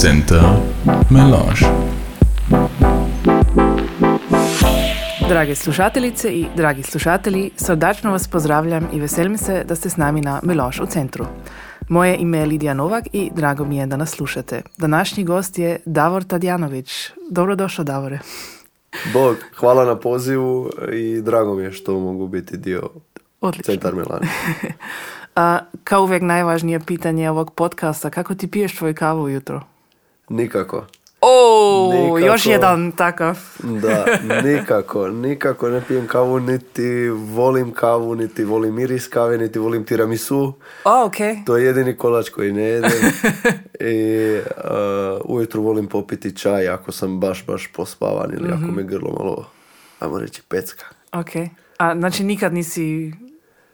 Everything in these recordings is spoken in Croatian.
Center Melange. Drage slušateljice i dragi slušatelji, srdačno vas pozdravljam i veselim se da ste s nami na Melange u centru. Moje ime je Lidija Novak i drago mi je da nas slušate. Današnji gost je Davor Tadjanović. Dobrodošao Davore. Bog, hvala na pozivu i drago mi je što mogu biti dio Odlično. Centar Milana. A, kao uvijek najvažnije pitanje ovog podcasta, kako ti piješ tvoju kavu ujutro? Nikako. O, Nikako. još jedan takav. Da, nikako, nikako ne pijem kavu, niti volim kavu, niti volim miris kave, niti volim tiramisu. O, ok. To je jedini kolač koji ne jedem. I uh, ujutro volim popiti čaj ako sam baš, baš pospavan ili ako me grlo malo, ajmo reći, pecka. Ok. A znači nikad nisi...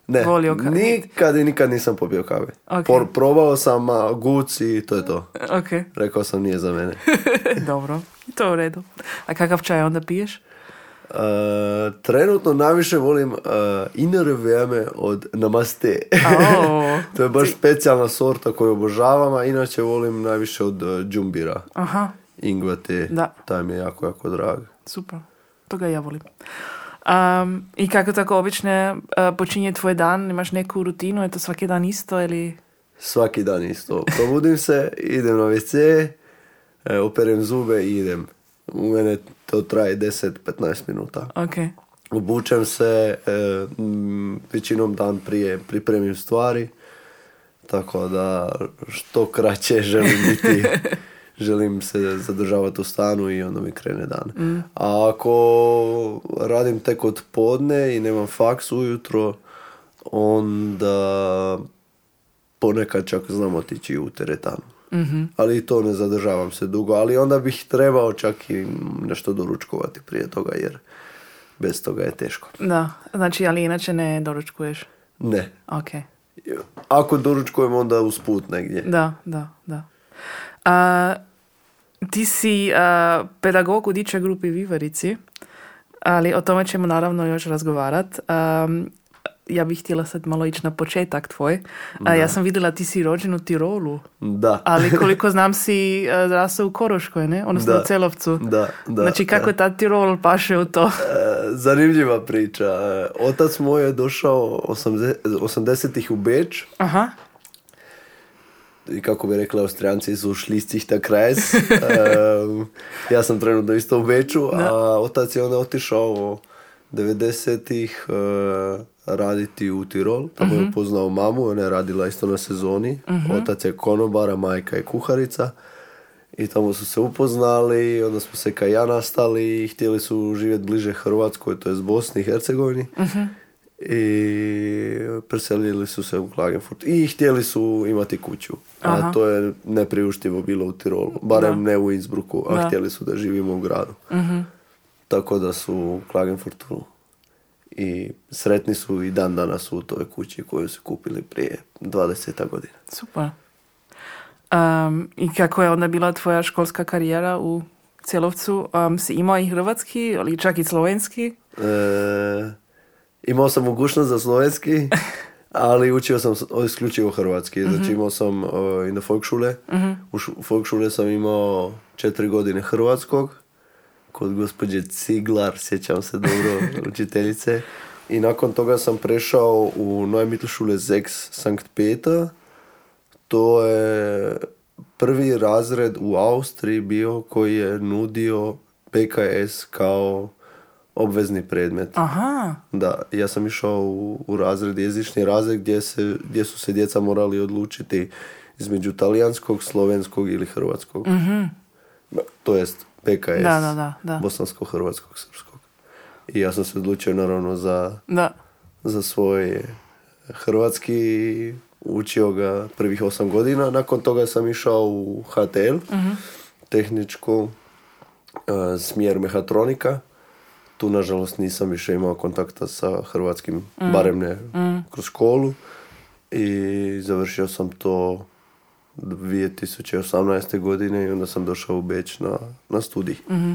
Ne, Volio nikad i nikad nisam popio kave. Ok. Por- probao sam a, guc i to je to. Ok, Rekao sam nije za mene. dobro. To je u redu. A kakav čaj onda piješ? Uh, trenutno najviše volim uh, inner vrijeme od Namaste. O, to je baš specijalna sorta koju obožavam, a inače volim najviše od uh, džumbira. aha, Ingva te, Da. taj mi je jako, jako drag. super. Toga ja volim. Um, I kako tako obično uh, počinje tvoj dan? Imaš neku rutinu? Je to svaki dan isto ili... Svaki dan isto. Probudim se, idem na WC, e, operem zube i idem. U mene to traje 10-15 minuta. Ok, Obučem se, e, većinom dan prije pripremim stvari, tako da što kraće želim biti, želim se zadržavati u stanu i onda mi krene dan. A ako radim tek od podne i nemam faks ujutro, onda ponekad čak znam otići u teretanu. Ali i to ne zadržavam se dugo, ali onda bih trebao čak i nešto doručkovati prije toga jer bez toga je teško. da. Znači, ali inače ne doručkuješ. Ne. Ok, Ako doručkujem onda usput negdje. da, da, da. A, ti si a, pedagog u dičoj grupi Vivarici, ali o tome ćemo naravno još razgovarat. Um, ja bih htjela sad malo ići na početak tvoj. A, ja sam vidjela ti si rođen u Tirolu, Da. ali koliko znam si uh, zrastao u Koroškoj, ne? Odnosno Da. u Celovcu. Da, da. znači kako da. ta Tirol paše u to? E, Zanimljiva priča. E, Otac moj je došao 80 80-ih u Beč Aha, kako bi rekli Austrijanci su šliscih ta krajs. ja sam trenutno isto u Beču, a otac je onda otišao 90-ih e, raditi u Tirol. Tamo je upoznao mamu, ona je radila isto na sezoni. Otac je konobara, majka je kuharica. I tamo su se upoznali, onda smo se kao ja nastali i htjeli su živjeti bliže Hrvatskoj, to je Bosni i Hercegovini. I preselili su se u Klagenfurt i htjeli su imati kuću. A Aha. to je nepriuštivo bilo u Tirolu, barem ne u Innsbrucku, a Da. htjeli su da živimo u gradu. Tako da su u Klagenfurtu i sretni su i dan danas u toj kući koju su kupili prije 20 godina. super. Um, I kako je onda bila tvoja školska karijera u Celovcu? Um, si imao i hrvatski, ali čak i slovenski? E, imao sam mogućnost za slovenski, ali učio sam isključivo hrvatski. Znači imao sam uh, i na folkšule. U š- folkšule sam imao četiri godine hrvatskog. Kod gospođe Ciglar, sjećam se dobro, učiteljice. I nakon toga sam prešao u Neue Mittelschule 6 Sankt Peter. To je prvi razred u Austriji bio koji je nudio PKS kao obvezni predmet. Aha, Da, ja sam išao u, u razred, jezični razred gdje, se, gdje su se djeca morali odlučiti između talijanskog, slovenskog ili hrvatskog. Ma, To jest PKS, Da, da, da, da. bosansko-hrvatskog, srpskog. I ja sam se odlučio naravno za, da. za svoj hrvatski, učio ga prvih osam godina. Nakon toga sam išao u HTL, tehničku, e, smjer mehatronika. Tu, nažalost, nisam više imao kontakta sa hrvatskim, barem ne kroz školu. I završio sam to 2018. godine i onda sam došao u Beč na, na studij. Mhm.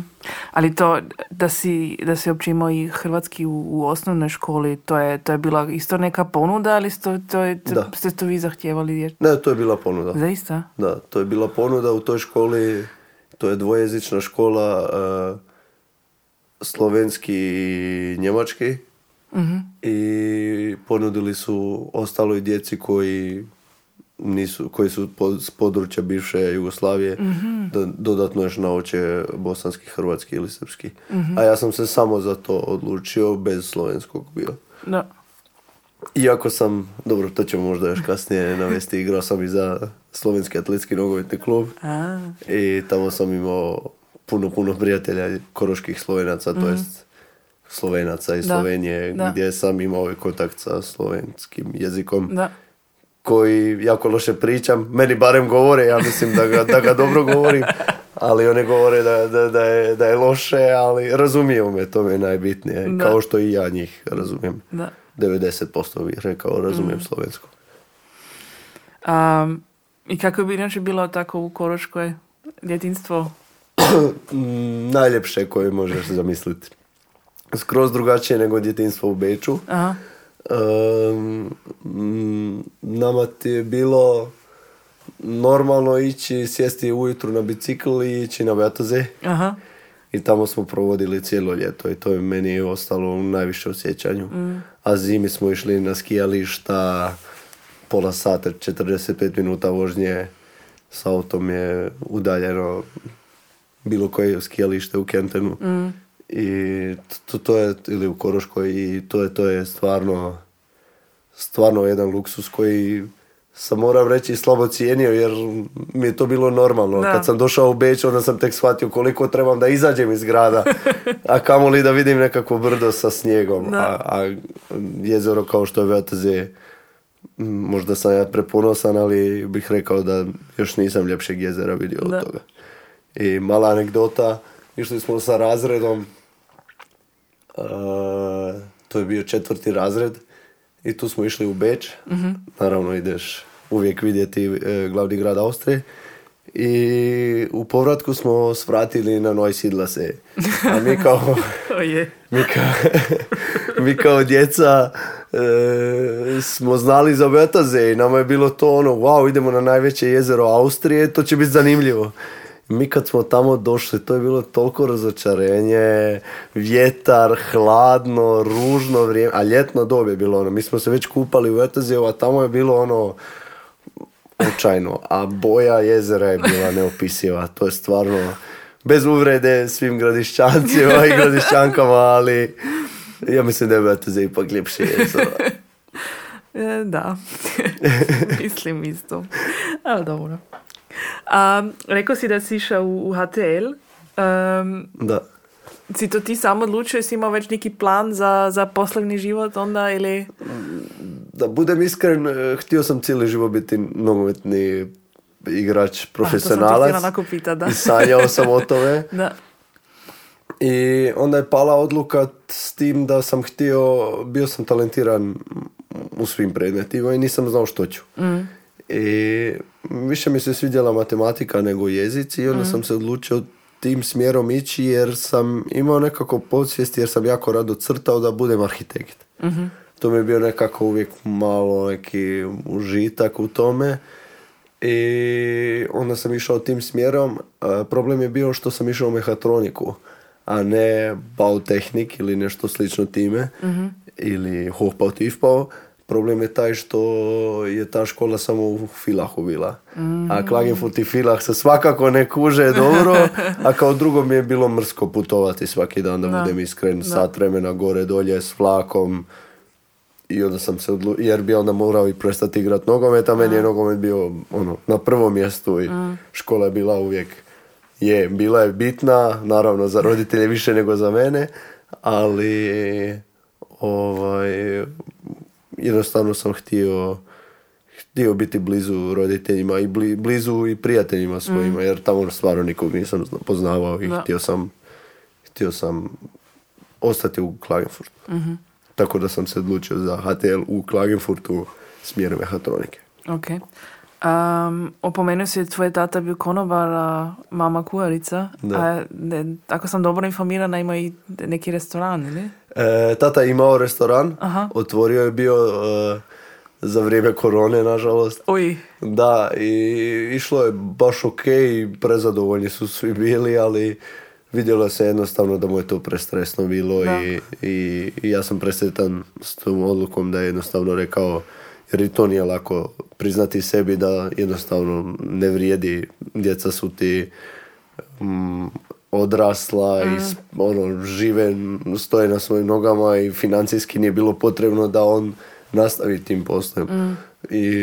Ali to da si, da si uopće imao i hrvatski u, u osnovnoj školi, to je, to je bila isto neka ponuda, ali sto, to je, to, Da. ste to vi zahtjevali? Jer... Ne, to je bila ponuda. Zaista? Da, to je bila ponuda u toj školi, to je dvojezična škola, eh, slovenski i njemački. I ponudili su ostaloj djeci koji nisu, koji su po- s područja bivše Jugoslavije da dodatno još nauče bosanski, hrvatski ili srpski. A ja sam se samo za to odlučio, bez slovenskog bio. Da. Iako sam, dobro, to ćemo možda još kasnije navesti, igrao sam i za slovenski atletski nogometni klub A, i tamo sam imao puno, puno prijatelja koroških slovenaca, to jest slovenaca Da, Slovenije, da. gdje sam imao i kontakt sa slovenskim jezikom, da. koji jako loše pričam, meni barem govore, ja mislim da ga, da ga dobro govorim, ali one govore da, da, da, je, da je loše, ali razumiju me, to mi je najbitnije, Da. kao što i ja njih razumijem. da. 90% bih rekao, razumijem slovensku. A, I kako bi inače bilo tako u Koroškoj djetinstvo? Mm, najljepše koje možeš zamisliti. Skroz drugačije nego djetinstvo u Beču. Aha. Mm, nama ti je bilo normalno ići, sjesti ujutru na bicikl i ići na Batoze. Aha. I tamo smo provodili cijelo ljeto i to je meni ostalo u najviše u sjećanju. A zimi smo išli na skijališta, pola sata, 45 minuta vožnje s autom je udaljeno bilo koje skijalište u Kentenu. I to, to je, ili u Koroškoj, i to je, to je stvarno, stvarno jedan luksus koji sam moram reći slabo cijenio jer mi je to bilo normalno. Da. Kad sam došao u Beč onda sam tek shvatio koliko trebam da izađem iz grada, a kamoli da vidim nekakvo brdo sa snijegom. A, a jezero kao što je VTZ, možda sam ja preponosan, ali bih rekao da još nisam ljepšeg jezera vidio Da. od toga. I mala anegdota, išli smo sa razredom, a, to je bio četvrti razred i tu smo išli u Beč. Naravno ideš uvijek vidjeti e, glavni grad Austrije. I u povratku smo svratili na Noj Sidlase. A mi kao, mi kao, mi kao djeca e, smo znali za Betaze i nama je bilo to ono, wow, idemo na najveće jezero Austrije, to će biti zanimljivo. Mi kad smo tamo došli, to je bilo toliko razočarenje, vjetar, hladno, ružno vrijeme, a ljetno dob je bilo ono, mi smo se već kupali u Vetaziju, a tamo je bilo ono, očajno, a boja jezera je bila neopisiva, to je stvarno, bez uvrede svim gradišćancima i gradišćankama, ali ja mislim da je Vetazija ipak ljepše jezero. E, da, mislim isto. Ali dobro. A, rekao si da si išao u, u HTL. Um, Da. si to ti sam odlučio, si imao već neki plan za, za poslovni život onda ili... Da budem iskren, eh, htio sam cijeli život biti nogometni igrač, profesionalac. htjela onako pitat, da. I sanjao sam o tome. Da. I onda je pala odluka s tim da sam htio, bio sam talentiran u svim predmetima i nisam znao što ću. I više mi se svidjela matematika nego jezici i onda sam se odlučio tim smjerom ići jer sam imao nekako podsvijest jer sam jako rado crtao da budem arhitekt. To mi je bio nekako uvijek malo neki užitak u tome. I onda sam išao tim smjerom. A, problem je bio što sam išao u mehatroniku, a ne bautehnik ili nešto slično time. Ili hochbau, tiefbau. Problem je taj što je ta škola samo u Filahu bila. A Klagenfurt i Filah se svakako ne kuže dobro, a kao drugo mi je bilo mrsko putovati svaki dan, da, Da. budem iskren, sat vremena gore dolje s vlakom. I onda sam se odlu... jer bi onda morao i prestati igrat nogomet, a meni je nogomet bio ono, na prvom mjestu i škola je bila uvijek je, bila je bitna, naravno za roditelje više nego za mene, ali ovaj, jednostavno sam htio htio biti blizu roditeljima i bli- blizu i prijateljima svojima, jer tamo stvarno nikog nisam zna- poznavao i Da. htio sam htio sam ostati u Klagenfurtu. Tako da sam se odlučio za HTL u Klagenfurtu smjer mehatronike. Ok. Um, opomenuo si tvoj tata bio konobar, a mama kuharica. Da. A, ne, ako sam dobro informirana, ima i neki restoran, ili? E, tata je imao restoran, Aha. otvorio je bio e, za vrijeme korone, nažalost. Oj, Da, i išlo je baš ok, prezadovoljni su svi bili, ali vidjelo se jednostavno da mu je to prestresno bilo i, i, i ja sam presretan s tom odlukom da je jednostavno rekao, jer i to nije lako priznati sebi da jednostavno ne vrijedi, djeca su ti mm, odrasla i s- ono, žive, stoje na svojim nogama i financijski nije bilo potrebno da on nastavi tim poslom. I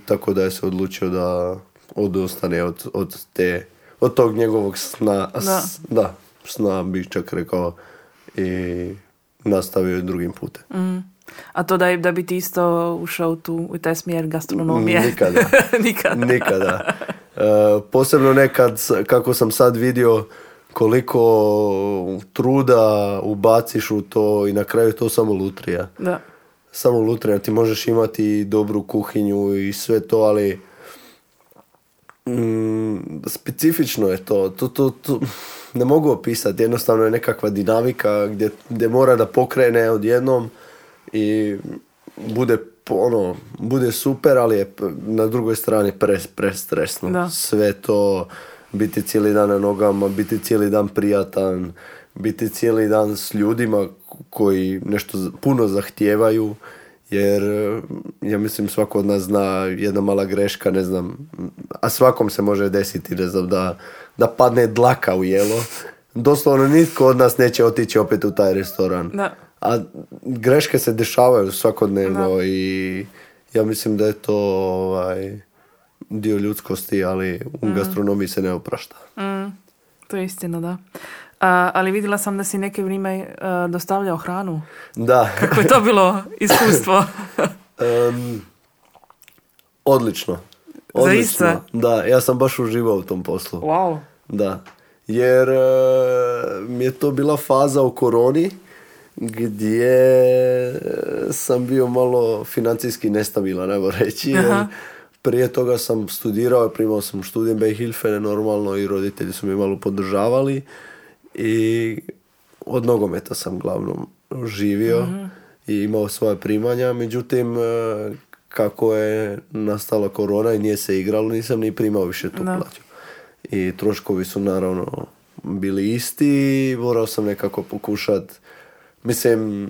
tako da je se odlučio da odustane od, od te od tog njegovog sna, Da. s- da, sna bih čak rekao i nastavio drugim putem. mm. A to da, je- da bi ti isto ušao tu u taj smjer gastronomije? Nikada. Nikada. Nikada. E, posebno nekad, kako sam sad vidio, koliko truda ubaciš u to i na kraju to samo lutrija. Da. Samo lutrija, ti možeš imati dobru kuhinju i sve to, ali mm, specifično je to. To, to, to. Ne mogu opisati, jednostavno je nekakva dinamika gdje, gdje mora da pokrene odjednom i bude ono, bude super, ali je na drugoj strani pre, prestresno. Da. Sve to, biti cijeli dan na nogama, biti cijeli dan prijatan, biti cijeli dan s ljudima koji nešto puno zahtijevaju, jer eh, ja mislim svako od nas zna jedna mala greška, ne znam, a svakom se može desiti, ne znam, da, da padne dlaka u jelo. Doslovno nitko od nas neće otići opet u taj restoran. Da. A greške se dešavaju svakodnevno i ja mislim da je to ovaj, dio ljudskosti, ali u gastronomiji se ne oprašta. Mm, to je istina, da. A, ali vidjela sam da si neke vrijeme a, dostavljao hranu. Da. Kako je to bilo iskustvo? Em, odlično. Odlično. Zaista? Da, ja sam baš uživao u tom poslu. wow. Da. Jer e, mi je to bila faza u koroni gdje sam bio malo financijski nestabilan, evo reći. Jer Aha. Prije toga sam studirao, primao sam studij Hilfene normalno i roditelji su me malo podržavali i od nogometa sam glavnom živio i imao svoje primanja, međutim e, kako je nastala korona i nije se igralo, nisam ni primao više tu Da. plaću. I troškovi su naravno bili isti i morao sam nekako pokušat Mislim, e,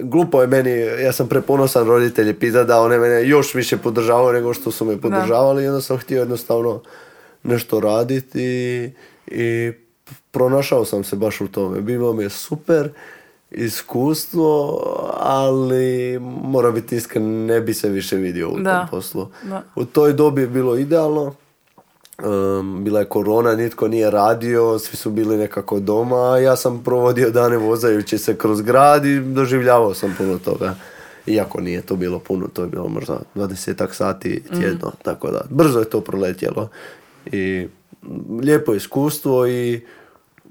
glupo je meni, ja sam preponosan roditelji pita da one mene još više podržavaju nego što su me podržavali i onda sam htio jednostavno nešto raditi i, i pronašao sam se baš u tome. Bilo mi je super iskustvo, ali moram biti iskren, ne bi se više vidio u Da. tom poslu. Da. U toj dobi je bilo idealno. Um, bila je korona, nitko nije radio, svi su bili nekako doma, a ja sam provodio dane vozajući se kroz grad i doživljavao sam puno toga. Iako nije to bilo puno, to je bilo možda 20 sati tjedno, tako da brzo je to proletjelo. I mm, lijepo iskustvo i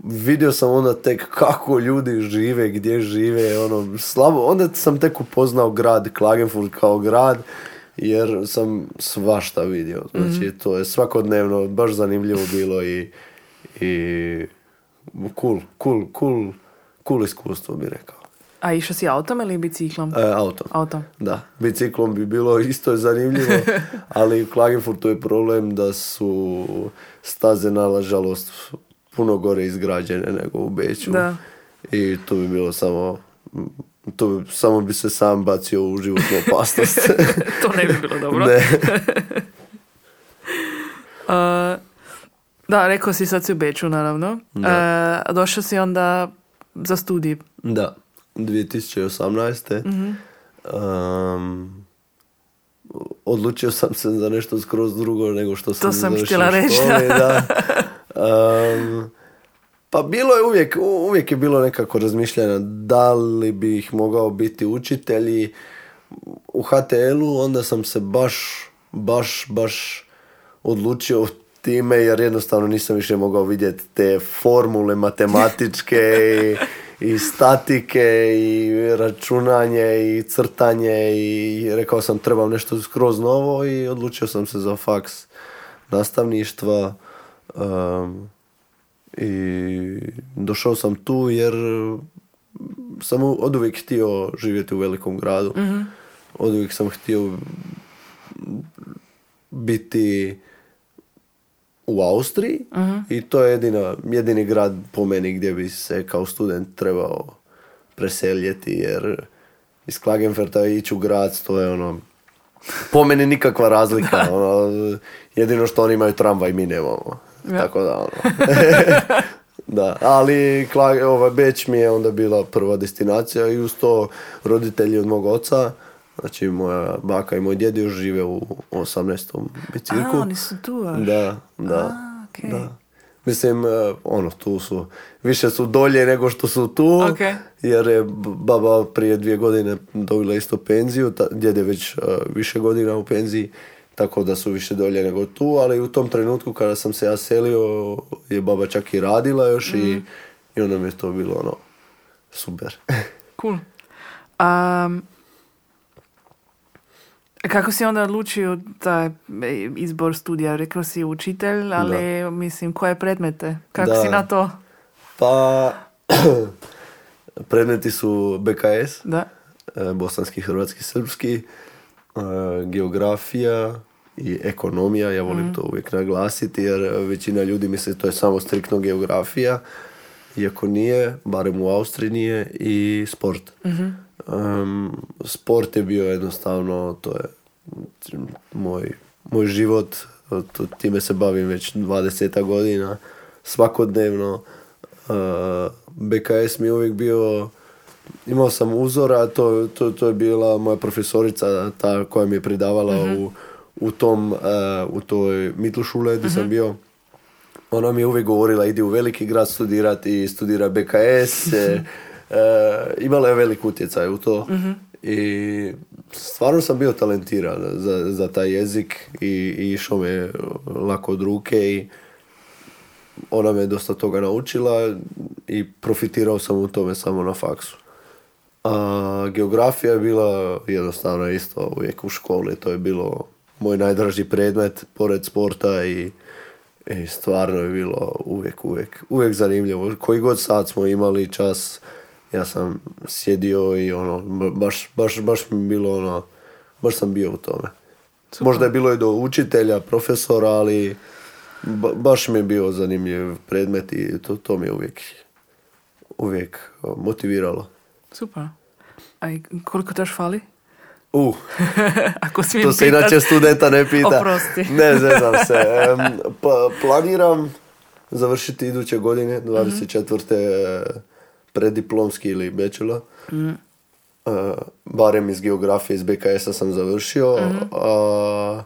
vidio sam onda tek kako ljudi žive, gdje žive, ono, slabo, onda sam tek upoznao grad Klagenfurt kao grad, jer sam svašta vidio, znači to je svakodnevno baš zanimljivo bilo i, i cool, cool, cool, cool iskustvo bi rekao. A išao si autom ili biciklom? E, autom. Autom. Da, biciklom bi bilo isto zanimljivo, ali u Klagenfurtu je problem da su staze nažalost puno gore izgrađene nego u Beću. Da. I to bi bilo samo to bi, samo bi se sam bacio u životnu opasnost. to ne bi bilo dobro. ne. A, da, rekao si sad si u Beču, naravno. Da. A došao si onda za studij. Da, 2018. Um, odlučio sam se za nešto skroz drugo nego što sam To sam htjela reći, da. Um, pa bilo je uvijek, uvijek je bilo nekako razmišljanja da li bih mogao biti učitelj i u HTL-u onda sam se baš, baš, baš odlučio time jer jednostavno nisam više mogao vidjeti te formule matematičke i statike i računanje i crtanje i rekao sam trebam nešto skroz novo i odlučio sam se za faks nastavništva um, i došao sam tu jer sam od uvijek htio živjeti u velikom gradu. Od uvijek sam htio biti u Austriji. I to je jedina, jedini grad po meni gdje bi se kao student trebao preseljeti jer iz Klagenferta ići u grad to je ono po meni nikakva razlika ono, jedino što oni imaju tramvaj mi nemamo tako da ono da, ali Kla- ovaj, Beč mi je onda bila prva destinacija i uz to roditelji od mog oca Znači, moja baka i moj djed još žive u 18. bicirku. A, oni su tu još. Da, da. A, okej. da. Mislim, e, ono, tu su, više su dolje nego što su tu, Ok. jer je baba prije dvije godine dobila isto penziju, ta, djed je već e, više godina u penziji, tako da su više dolje nego tu, ali u tom trenutku kada sam se ja selio, je baba čak i radila još i, Mhm. i onda mi je to bilo ono, super. Cool. Um, kako si onda odlučio taj izbor studija? Rekao si učitelj, ali mislim, koje predmete? Kako Da. si na to? Pa, predmeti su BKS, Da. e, bosanski, hrvatski, srpski, e, geografija i ekonomija, ja volim to uvijek naglasiti jer većina ljudi misli to je samo striktno geografija, iako nije, barem u Austriji nije, i sport. Em, sport je bio jednostavno, to je moj, moj život, to, time se bavim već 20 godina, svakodnevno. E, BKS mi je uvijek bio imao sam uzora, to, to, to je bila moja profesorica ta koja mi je predavala u, u tom, e, u toj Mittelschule gdje sam bio. Ona mi je uvijek govorila idi u veliki grad studirati i studira BKS. e, e, imala je velik utjecaj u to. I stvarno sam bio talentiran za, za taj jezik i, i išao me lako od ruke i ona me dosta toga naučila i profitirao sam u tome samo na faksu. A geografija je bila jednostavno isto uvijek u školi, to je bilo moj najdraži predmet pored sporta i, i stvarno je bilo uvijek, uvijek, uvijek zanimljivo. Koji god sad smo imali čas, ja sam sjedio i ono, ba- baš, baš, baš mi bilo ono, baš sam bio u tome. Možda je bilo i do učitelja, profesora, ali ba- baš mi je bio zanimljiv predmet i to, to mi je uvijek, uvijek motiviralo. Super. A koliko te još fali? Uh, Ako to se inače studenta ne pita. Oprosti. Ne, zezam se. Pa, planiram završiti iduće godine, 24. preddiplomski ili bachelor. Uh, barem iz geografije, iz BKS-a sam završio, a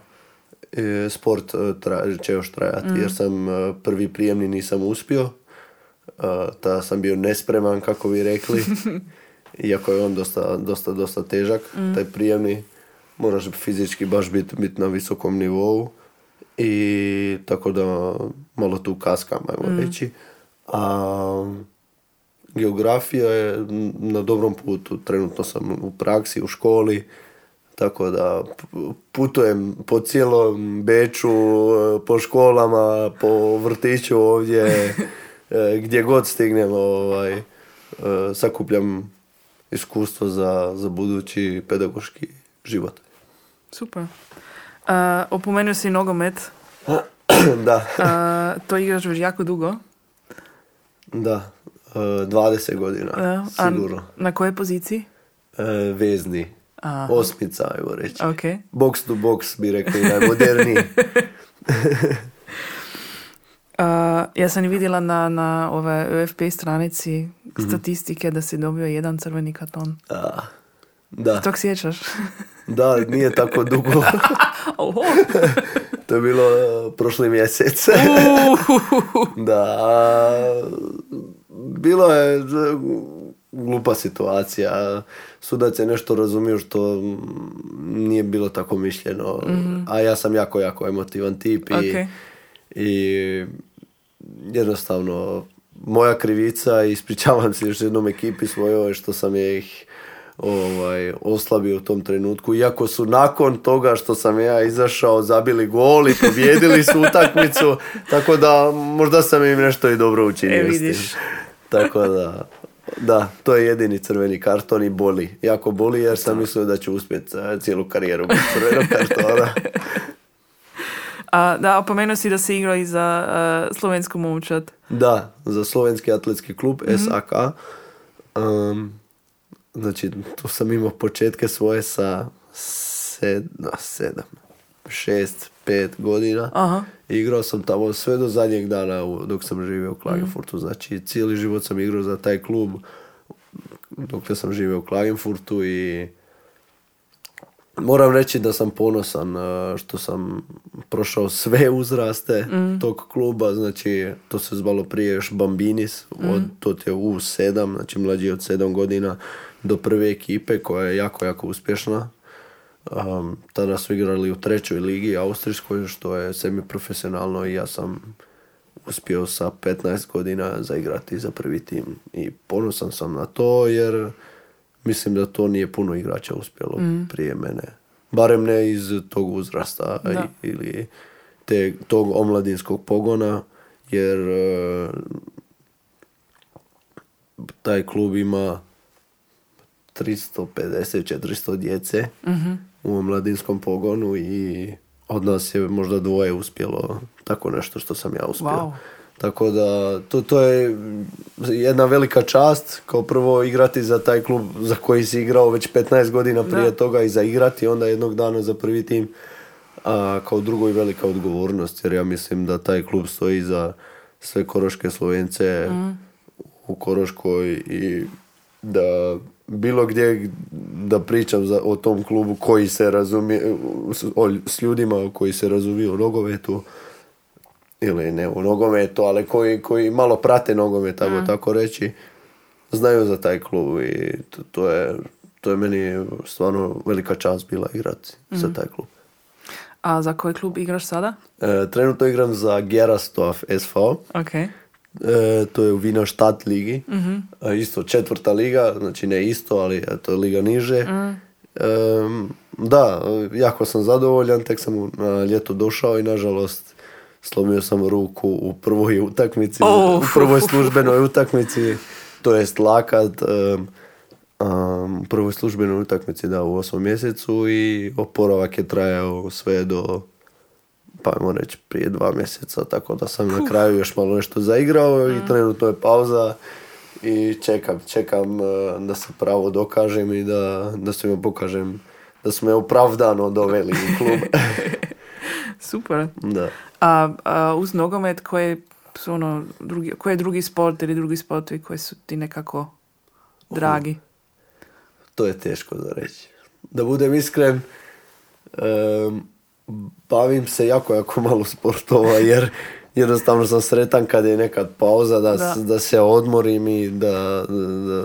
e, sport e, tra- će još trajati, jer sam e, prvi prijemni nisam uspio. Uh, tada sam bio nespreman, kako bi rekli. Iako je on dosta, dosta, dosta težak, taj prijemni. Moraš fizički baš biti bit na visokom nivou. I tako da malo tu kaskam, ajmo reći. A geografija je na dobrom putu. Trenutno sam u praksi, u školi. Tako da putujem po cijelom Beču, po školama, po vrtiću ovdje, e, gdje god stignem, ovaj, e, sakupljam iskustvo za, za budući pedagoški život. Super. A, opomenuo si nogomet. da, A, to igraš već jako dugo. da, e, 20 godina, Da. A sigurno. na kojoj poziciji? E, vezni, Aha. osmica, ajmo reći. Ok. Box to box bi rekli najmoderniji. Ja sam vidjela na, na ove UFP stranici statistike da si dobio jedan crveni karton. A, da, Tog sjećaš? da, nije tako dugo. To je bilo e, prošli mjesec. da, a, bilo je e, glupa situacija. Sudac je nešto razumio što nije bilo tako mišljeno. A ja sam jako, jako emotivan tip i, Ok. i jednostavno moja krivica i ispričavam se još jednom ekipi svojoj što sam je ih ovaj, oslabio u tom trenutku. Iako su nakon toga što sam ja izašao zabili gol i pobjedili su utakmicu, tako da možda sam im nešto i dobro učinio. E, vidiš. Tako da, da, to je jedini crveni karton i boli. Jako boli jer sam mislio da ću uspjeti cijelu karijeru bez crvenog kartona. A, da, opomenuo si da si igrao i za uh, slovensku momčad. Da, za slovenski atletski klub SAK. Um, znači, tu sam imao početke svoje sa sed, sedam, šest, pet godina. Aha. Igrao sam tamo sve do zadnjeg dana u- dok sam živio u Klagenfurtu. Znači, cijeli život sam igrao za taj klub dok sam živio u Klagenfurtu i moram reći da sam ponosan uh, što sam prošao sve uzraste tog kluba, znači to se zvalo prije još Bambinis, od, to je u 7, znači mlađi od 7 godina do prve ekipe koja je jako, jako uspješna. Um, tada su igrali u trećoj ligi Austrijskoj, što je semiprofesionalno i ja sam uspio sa 15 godina zaigrati za prvi tim i ponosan sam na to jer mislim da to nije puno igrača uspjelo prije mene. Barem ne iz tog uzrasta Da. ili te, tog omladinskog pogona jer e, taj klub ima 350-400 djece u omladinskom pogonu i od nas je možda dvoje uspjelo tako nešto što sam ja uspio. Wow. Tako da to, to je jedna velika čast kao prvo igrati za taj klub za koji si igrao već 15 godina prije Da. toga i zaigrati onda jednog dana za prvi tim. A kao drugo i velika odgovornost jer ja mislim da taj klub stoji za sve koroške Slovence u Koroškoj i da bilo gdje da pričam za, o tom klubu koji se razumije s, o- s ljudima koji se razumiju u nogometu ili ne u nogometu, ali koji, koji malo prate nogomet, ajmo tako reći, znaju za taj klub i to, to je to je meni stvarno velika čast bila igrati za taj klub. A za koji klub igraš sada? E, trenutno igram za Gerastov SV. Ok. E, to je u Vino Štat ligi. E, isto četvrta liga, znači ne isto, ali to je liga niže. Em, da, jako sam zadovoljan, tek sam u- na ljeto došao i nažalost slomio sam ruku u prvoj utakmici, Oh. u prvoj službenoj utakmici, to jest lakat, um, u prvoj službenoj utakmici da u osmom mjesecu i oporavak je trajao sve do pa ajmo reći prije dva mjeseca, tako da sam na kraju još malo nešto zaigrao i trenutno je pauza i čekam, čekam eh, da se pravo dokažem i da, da svima pokažem da smo me opravdano doveli u klub. Super. da. A, a uz nogomet koje su ono drugi, koji je drugi sport ili drugi sportovi koji su ti nekako dragi? To je teško za reći. Da budem iskren, em, bavim se jako, jako malo sportova jer jednostavno sam sretan kad je nekad pauza da, Da. da se odmorim i da, da,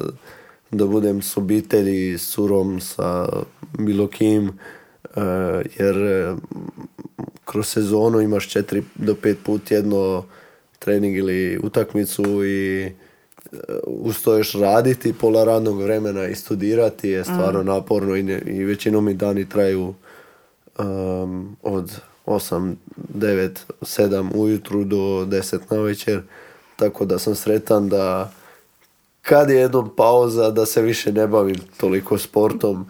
da budem s obitelji, s surom, sa bilo kim. E, jer e, kroz sezonu imaš četiri do pet put jedno trening ili utakmicu i e, uz to još raditi pola radnog vremena i studirati je stvarno naporno i, ne- i većinom mi dani traju um, od 8, 9, 7 ujutru do 10 na večer. Tako da sam sretan da kad je jednom pauza da se više ne bavim toliko sportom.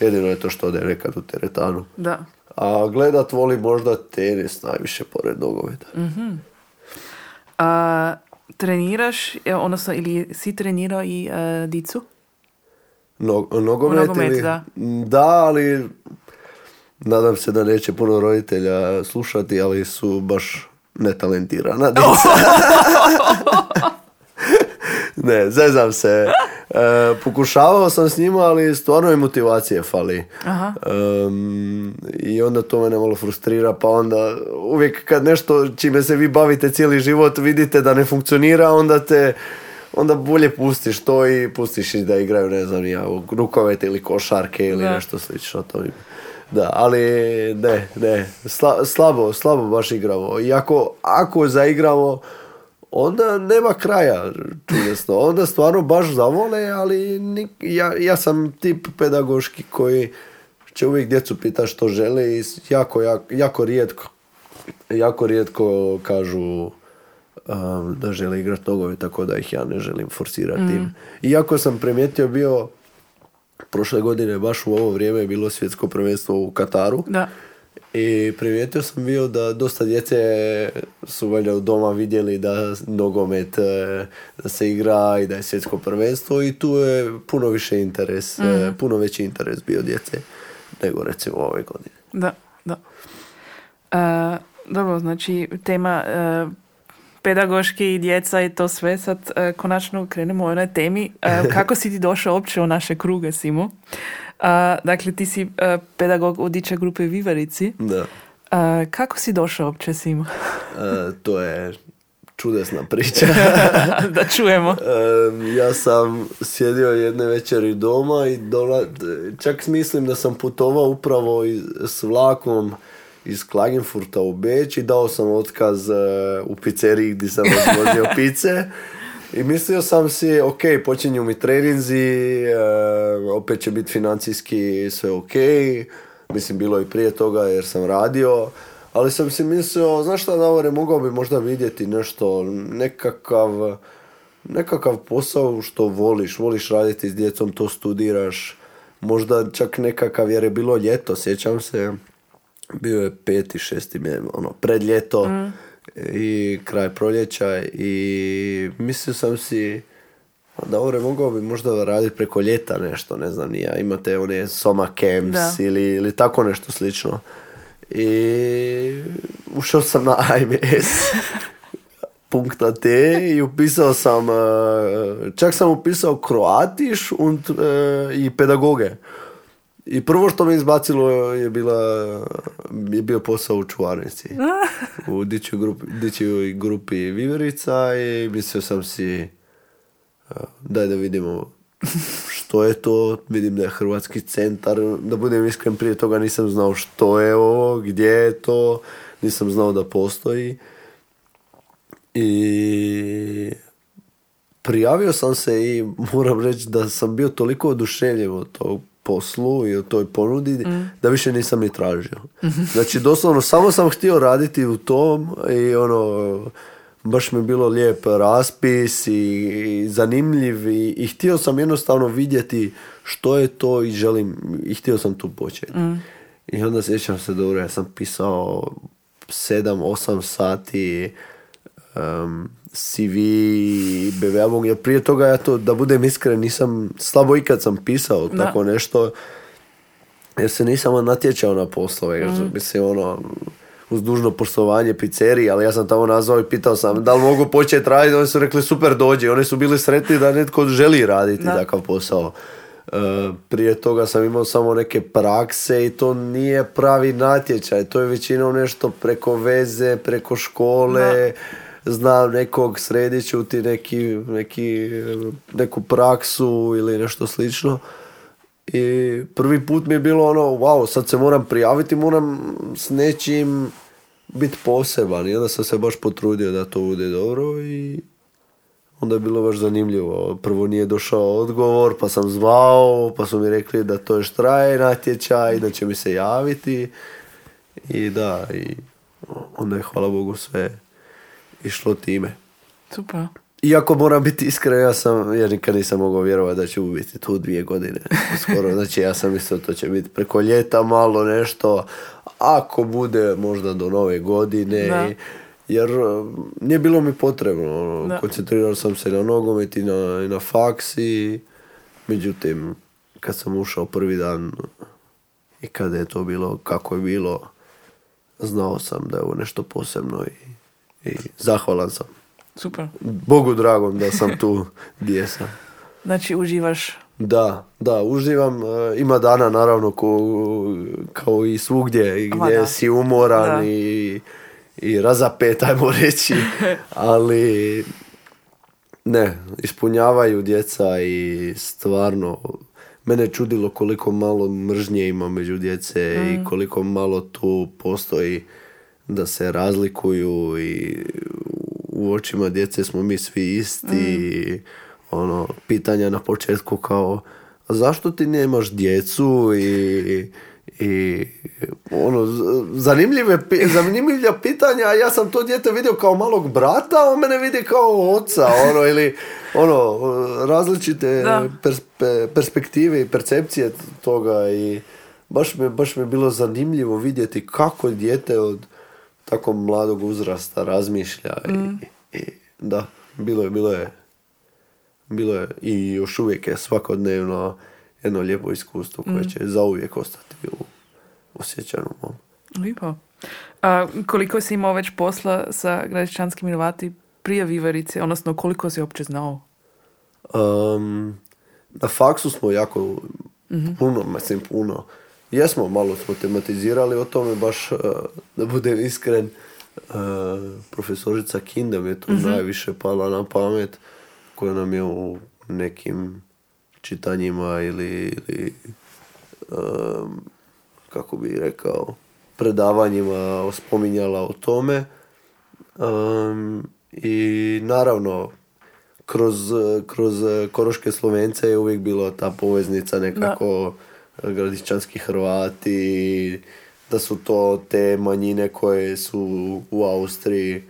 Jedino je to što ode nekad u teretanu. Da. A gledat volim možda tenis najviše pored nogometa. A, treniraš, e, odnosno ili si trenirao i e, dicu? No, nogomet, nogomet, ili- da. Da, ali nadam se da neće puno roditelja slušati, ali su baš netalentirana djeca. ne, zezam se. E, pokušavao sam s njima, ali stvarno je motivacije fali. Aha. Em, I onda to mene malo frustrira, pa onda uvijek kad nešto čime se vi bavite cijeli život vidite da ne funkcionira, onda te onda bolje pustiš to i pustiš ih da igraju, ne znam, ja, u rukomet ili košarke ili Da. nešto slično to im. Da, ali ne, ne, sla- slabo, slabo baš igramo. I ako, ako zaigramo, onda nema kraja čudesno. Onda stvarno baš zavole, ali ni- ja, ja sam tip pedagoški koji će uvijek djecu pita što žele i jako, jako, jako rijetko jako rijetko kažu um, da žele igrati nogomet, tako da ih ja ne želim forsirati. Iako sam primijetio bio prošle godine baš u ovo vrijeme je bilo svjetsko prvenstvo u Kataru. Da. I primijetio sam bio da dosta djece su valjda u doma vidjeli da nogomet e, da se igra i da je svjetsko prvenstvo i tu je puno više interes, e, puno veći interes bio djece nego recimo ove godine. Da, da. E, dobro, znači tema e, pedagoški i djeca i to sve. Sad e, konačno krenemo o onoj temi. Kako si ti došao uopće u naše kruge, Simo? E, dakle, ti si e, pedagog u diče grupe Vivarici. Da. E, kako si došao uopće? E, to je čudesna priča. da čujemo. Ja sam sjedio jedne večeri doma i dola, čak mislim da sam putovao upravo iz, s vlakom iz Klagenfurta u Beč i dao sam otkaz u pizzeriji gdje sam razvozio pice. I mislio sam si, ok, počinju mi treninzi, e, opet će biti financijski sve ok. Mislim, bilo i prije toga jer sam radio. Ali sam si mislio, znaš šta, Davore, mogao bi možda vidjeti nešto, nekakav, nekakav posao što voliš, voliš raditi s djecom, to studiraš. Možda čak nekakav, jer je bilo ljeto, sjećam se, bio je peti, šesti, ono, pred ljeto i kraj proljeća i mislio sam si, dobro, mogao bi možda raditi preko ljeta nešto, ne znam, ja, imate one soma camps Da. ili, ili tako nešto slično. I ušao sam na AMS .at i upisao sam, eh, čak sam upisao Kroatiš und, eh, i pedagoge. I prvo što me izbacilo je bila je bio posao u čuvarnici. u dičoj grupi, dičoj grupi Viverica i mislio sam si eh, daj da vidimo što je to, vidim da je Hrvatski centar, da budem iskren prije toga nisam znao što je ovo, gdje je to, nisam znao da postoji. I prijavio sam se i moram reći da sam bio toliko oduševljen od tog poslu i o toj ponudi da više nisam ni tražio. Znači doslovno samo sam htio raditi u tom i ono baš mi je bilo lijep raspis i, i zanimljiv i, i htio sam jednostavno vidjeti što je to i želim i htio sam tu početi. I onda sjećam se dobro, ja sam pisao 7-8 sati um, CV i BVA, jer prije toga ja to, da budem iskren, nisam, slabo ikad sam pisao Da. tako nešto, jer se nisam natječao na poslove, jer mislim ono, uz dužno poštovanje pizzeriji, ali ja sam tamo nazvao i pitao sam da li mogu početi raditi, oni su rekli super dođi, oni su bili sretni da netko želi raditi Da. takav posao. E, prije toga sam imao samo neke prakse i to nije pravi natječaj, to je većinom nešto preko veze, preko škole, znam nekog sredit ću ti neki, neki, neku praksu ili nešto slično. I prvi put mi je bilo ono, wow, sad se moram prijaviti, moram s nečim biti poseban. I onda sam se baš potrudio da to bude dobro i onda je bilo baš zanimljivo. Prvo nije došao odgovor, pa sam zvao, pa su mi rekli da to još traje natječaj, da će mi se javiti. I da, i onda je hvala Bogu sve išlo time. Super. Iako moram biti iskren, ja sam, ja nikad nisam mogao vjerovati da ću biti tu dvije godine. Skoro, znači ja sam mislio to će biti preko ljeta malo nešto, ako bude možda do nove godine. Da. i- jer uh, nije bilo mi potrebno. ono, Da. Koncentrirao sam se na nogomet i na, i na faks i međutim, kad sam ušao prvi dan i kada je to bilo kako je bilo, znao sam da je ovo nešto posebno i, i zahvalan sam. Super. Bogu dragom da sam tu gdje sam. Znači uživaš. Da, da, uživam. E, Ima dana naravno ko, kao i svugdje i gdje da. si umoran Da. i, i razapet, ajmo reći. Ali ne, ispunjavaju djeca i stvarno mene je čudilo koliko malo mržnje ima među djece i koliko malo tu postoji da se razlikuju i u očima djece smo mi svi isti i ono, pitanja na početku kao zašto ti nemaš djecu i, i ono, zanimljive, zanimljiva pitanja, a ja sam to dijete vidio kao malog brata, a on mene vidi kao oca, ono, ili ono, različite Da. pers- pe- perspektive i percepcije toga i baš mi, baš mi je bilo zanimljivo vidjeti kako dijete od tako mladog uzrasta razmišlja i, i da, bilo je, bilo je bilo je i još uvijek je svakodnevno jedno lijepo iskustvo koje će zauvijek ostati u, sjećanju mom. Lipo. A, koliko si imao već posla sa gradišćanskim Hrvati prije Vivarice, odnosno koliko si uopće znao? Um, na faksu smo jako puno, mislim puno. Jesmo, malo smo tematizirali o tome, baš uh, da budem iskren, uh, profesorica Kinda mi je to najviše pala na pamet, koja nam je u nekim čitanjima ili, ili um, kako bi rekao, predavanjima spominjala o tome. Um, I naravno, kroz, kroz Koroške Slovence je uvijek bilo ta poveznica nekako gradišćanski Hrvati, da su to te manjine koje su u Austriji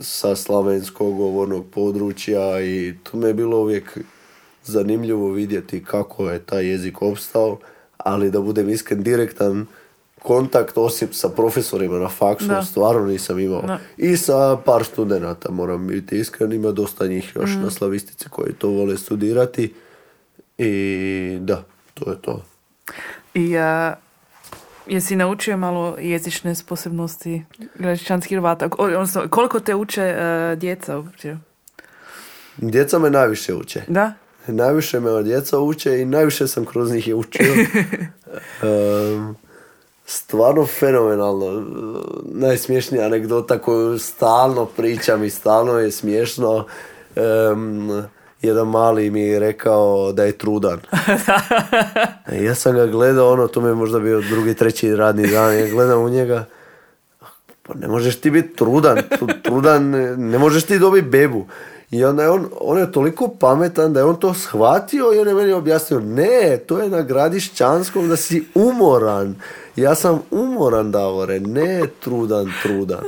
sa slavenskog govornog područja i to me je bilo uvijek zanimljivo vidjeti kako je taj jezik opstao, ali da budem iskren direktan kontakt osim sa profesorima na faksu Da. stvarno nisam imao. Da. I sa par studenata, moram biti iskren, ima dosta njih još Mm. na slavistici koji to vole studirati. I da, to je to. I a, jesi naučio malo jezične sposobnosti gradišćanskih Hrvata? Odnosno, koliko te uče e, djeca uopće? Djeca me najviše uče. Da? Najviše me djeca uče i najviše sam kroz njih je učio. Em, stvarno fenomenalno. Najsmiješnija anegdota koju stalno pričam i stalno je smiješno. Em, jedan mali mi je rekao da je trudan. E, ja sam ga gledao, ono, to mi je možda bio drugi, treći radni dan. Ja gledam u njega, pa ne možeš ti biti trudan, tru- trudan, ne možeš ti dobiti bebu. I onda je on, on je toliko pametan da je on to shvatio i on je meni objasnio, ne, to je na gradišćanskom da si umoran. Ja sam umoran, Davore, ne trudan, trudan.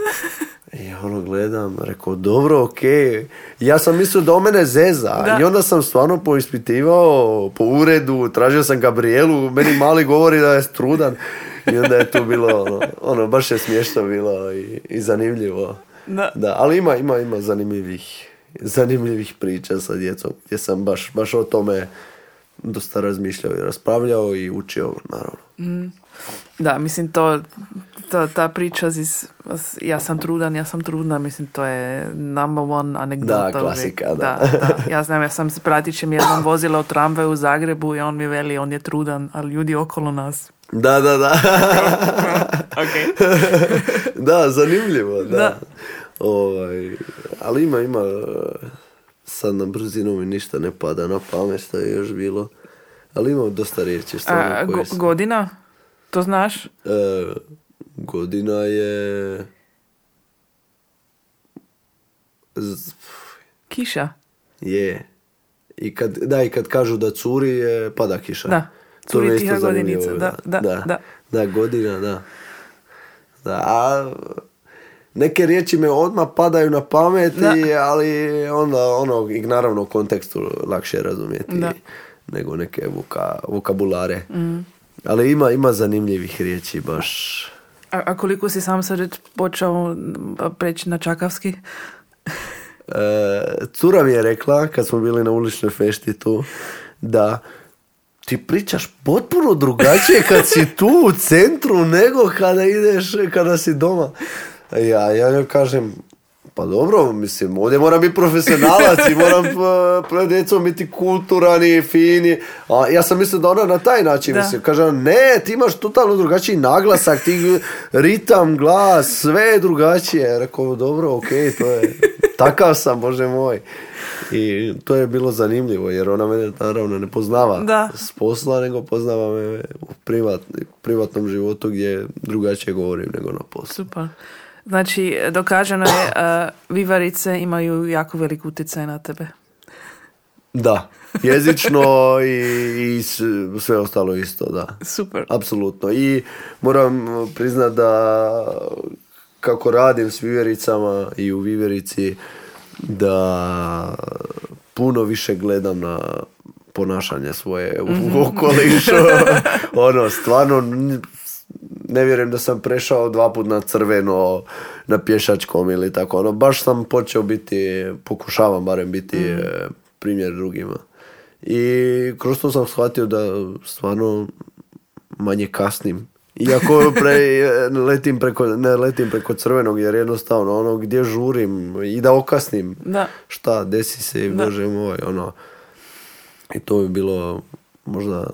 I ja ono gledam, rekao, dobro, okej. Ja sam mislio da on mene zeza. Da. I onda sam stvarno poispitivao po uredu, tražio sam Gabrielu, meni mali govori da je trudan. I onda je to bilo, ono, ono baš je smiješno bilo i, i zanimljivo. Da. Da, ali ima, ima, ima zanimljivih, zanimljivih priča sa djecom gdje sam baš, baš o tome dosta razmišljao i raspravljao i učio, naravno. Da, mislim to, to ta priča iz, ja sam trudan, ja sam trudna, mislim to je number one anegdota. Da, klasika, da. da. da. Ja znam, ja sam s pratićem jednom vozila u tramvaju u Zagrebu i on mi veli, on je trudan, ali ljudi okolo nas. Da, da, da. Ok. da, zanimljivo, da. Da. Ovaj, ali ima, ima, sad na brzinu mi ništa ne pada na pamet što je još bilo. Ali ima dosta riječi stvarno A, go- godina? To znaš? E, godina je... Z- Kiša. Je. I kad, da, i kad kažu da curi je pada kiša. Da. To Curi isto tiha godinica, da, da, da. da. Da, godina, da. Da, a neke riječi me odmah padaju na pamet, Da. i- ali onda ono, i naravno u kontekstu lakše razumjeti nego neke voka, vokabulare. Ali ima, ima zanimljivih riječi baš. A, a koliko si sam sad počeo preći na čakavski? E, cura mi je rekla, kad smo bili na uličnoj fešti tu, da ti pričaš potpuno drugačije kad si tu u centru nego kada ideš, kada si doma. Ja, ja joj kažem, pa dobro, mislim, ovdje moram biti profesionalac i moram p- pred djecom biti kulturan i fini. A ja sam mislio da ona na taj način Da. misli. Kaže, ne, ti imaš totalno drugačiji naglasak, ti ritam, glas, sve je drugačije. Rekao, dobro, okej, to je, takav sam, bože moj. I to je bilo zanimljivo, jer ona mene naravno ne poznava Da. s posla, nego poznava me u privat, privatnom životu gdje drugačije govorim nego na poslu. Super. Znači, dokaženo je, uh, vivarice imaju jako velik utjecaj na tebe. Da, jezično i, i sve ostalo isto, da. Super. Apsolutno. I moram priznat da kako radim s vivericama i u viverici da puno više gledam na ponašanje svoje u okolišu. ono, stvarno ne vjerujem da sam prešao dva put na crveno na pješačkom ili tako. Ono, baš sam počeo biti, pokušavam barem biti e, primjer drugima. I kroz to sam shvatio da stvarno manje kasnim. Iako pre, letim preko, ne letim preko crvenog jer jednostavno ono gdje žurim i da okasnim. Da. Šta, desi se i bože moj, ono. I to bi bilo možda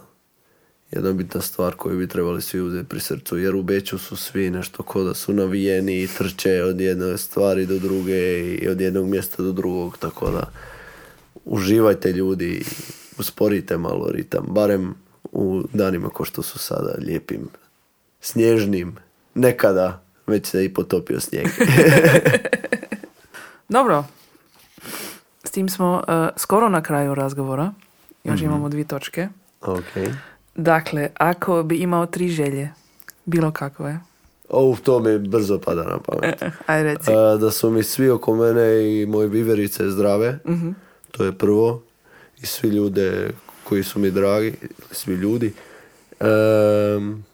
jedna bitna stvar koju bi trebali svi uzeti pri srcu, jer u Beću su svi nešto ko da su navijeni i trče od jedne stvari do druge i od jednog mjesta do drugog, tako da uživajte ljudi usporite malo ritam, barem u danima ko što su sada, lijepim, snježnim, nekada već se i potopio snijeg. Dobro. S tim smo uh, skoro na kraju razgovora. Još imamo dvije točke. ok. Dakle, ako bi imao tri želje, bilo kakve, O, to mi brzo pada na pamet. aj reci. A, da su mi svi oko mene i moje viverice zdrave. To je prvo. I svi ljude koji su mi dragi, svi ljudi. Em,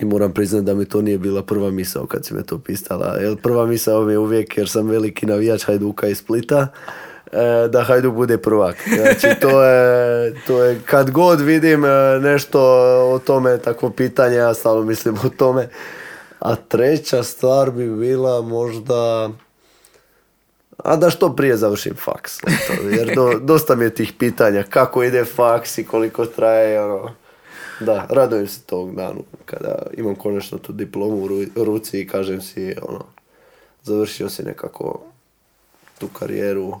I moram priznati da mi to nije bila prva misao kad si me to pistala. Jer prva misao mi je uvijek, jer sam veliki navijač Hajduka iz Splita, da Hajduk bude prvak. Znači to je, to je kad god vidim e, nešto o tome, takvo pitanje, ja stalno mislim o tome. A treća stvar bi bila možda... A da što prije završim faks. Jer do, dosta mi je tih pitanja. Kako ide faks i koliko traje. Ono. Da, radujem se tog danu kada imam konačno tu diplomu u ru- ruci i kažem si ono, završio si nekako tu karijeru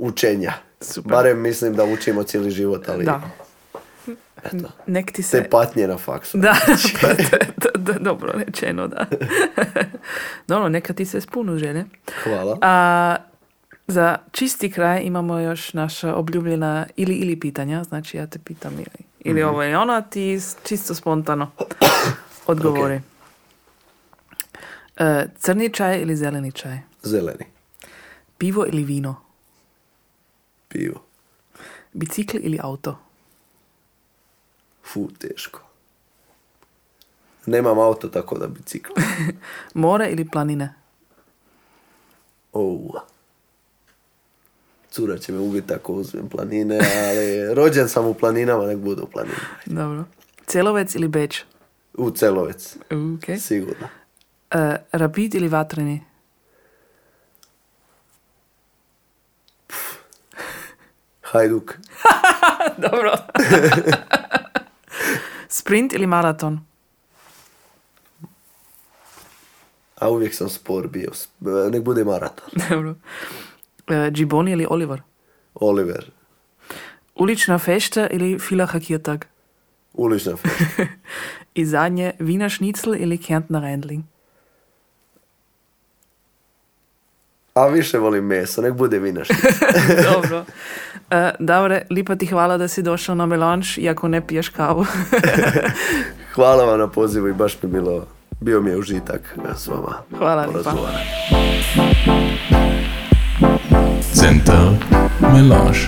učenja. Super. Barem mislim da učimo cijeli život, ali Da. eto, Nek ti se... te patnje na faksu. Da, dobro rečeno, da. Dobro, neka ti se spunu želje. Hvala. A za čisti kraj imamo još naša obljubljena ili ili pitanja, znači ja te pitam ili, ili ovo je ono, a ti čisto spontano odgovori. E, crni čaj ili zeleni čaj? Zeleni. Pivo ili vino? Pivo. Bicikl ili auto? Fu, teško. Nemam auto tako da bicikl. More ili planine? Oh. Cura će me ubiti ako uzmem planine, ali rođen sam u planinama, nek bude u planinama. Dobro. Celovec ili Beč? U Celovec, Ok. sigurno. E, rapid ili vatreni? Hajduk, Dobro. Sprint ili maraton? a uvijek sam spor bio. Nek bude maraton. Dobro. E, Gibboni ili Oliver? Oliver, Ulična fešta ili Villachakiertag? ulična fešta. I zadnje, Wiener Schnitzel ili Kärntner Rendling? A više volim meso, nek bude vinaš. Dobro. E, Davore, lipa ti hvala da si došao na melanž, iako ne piješ kavu. Hvala vam na pozivu i baš mi bilo, bio mi je užitak s vama. Hvala lipa. Center Melange.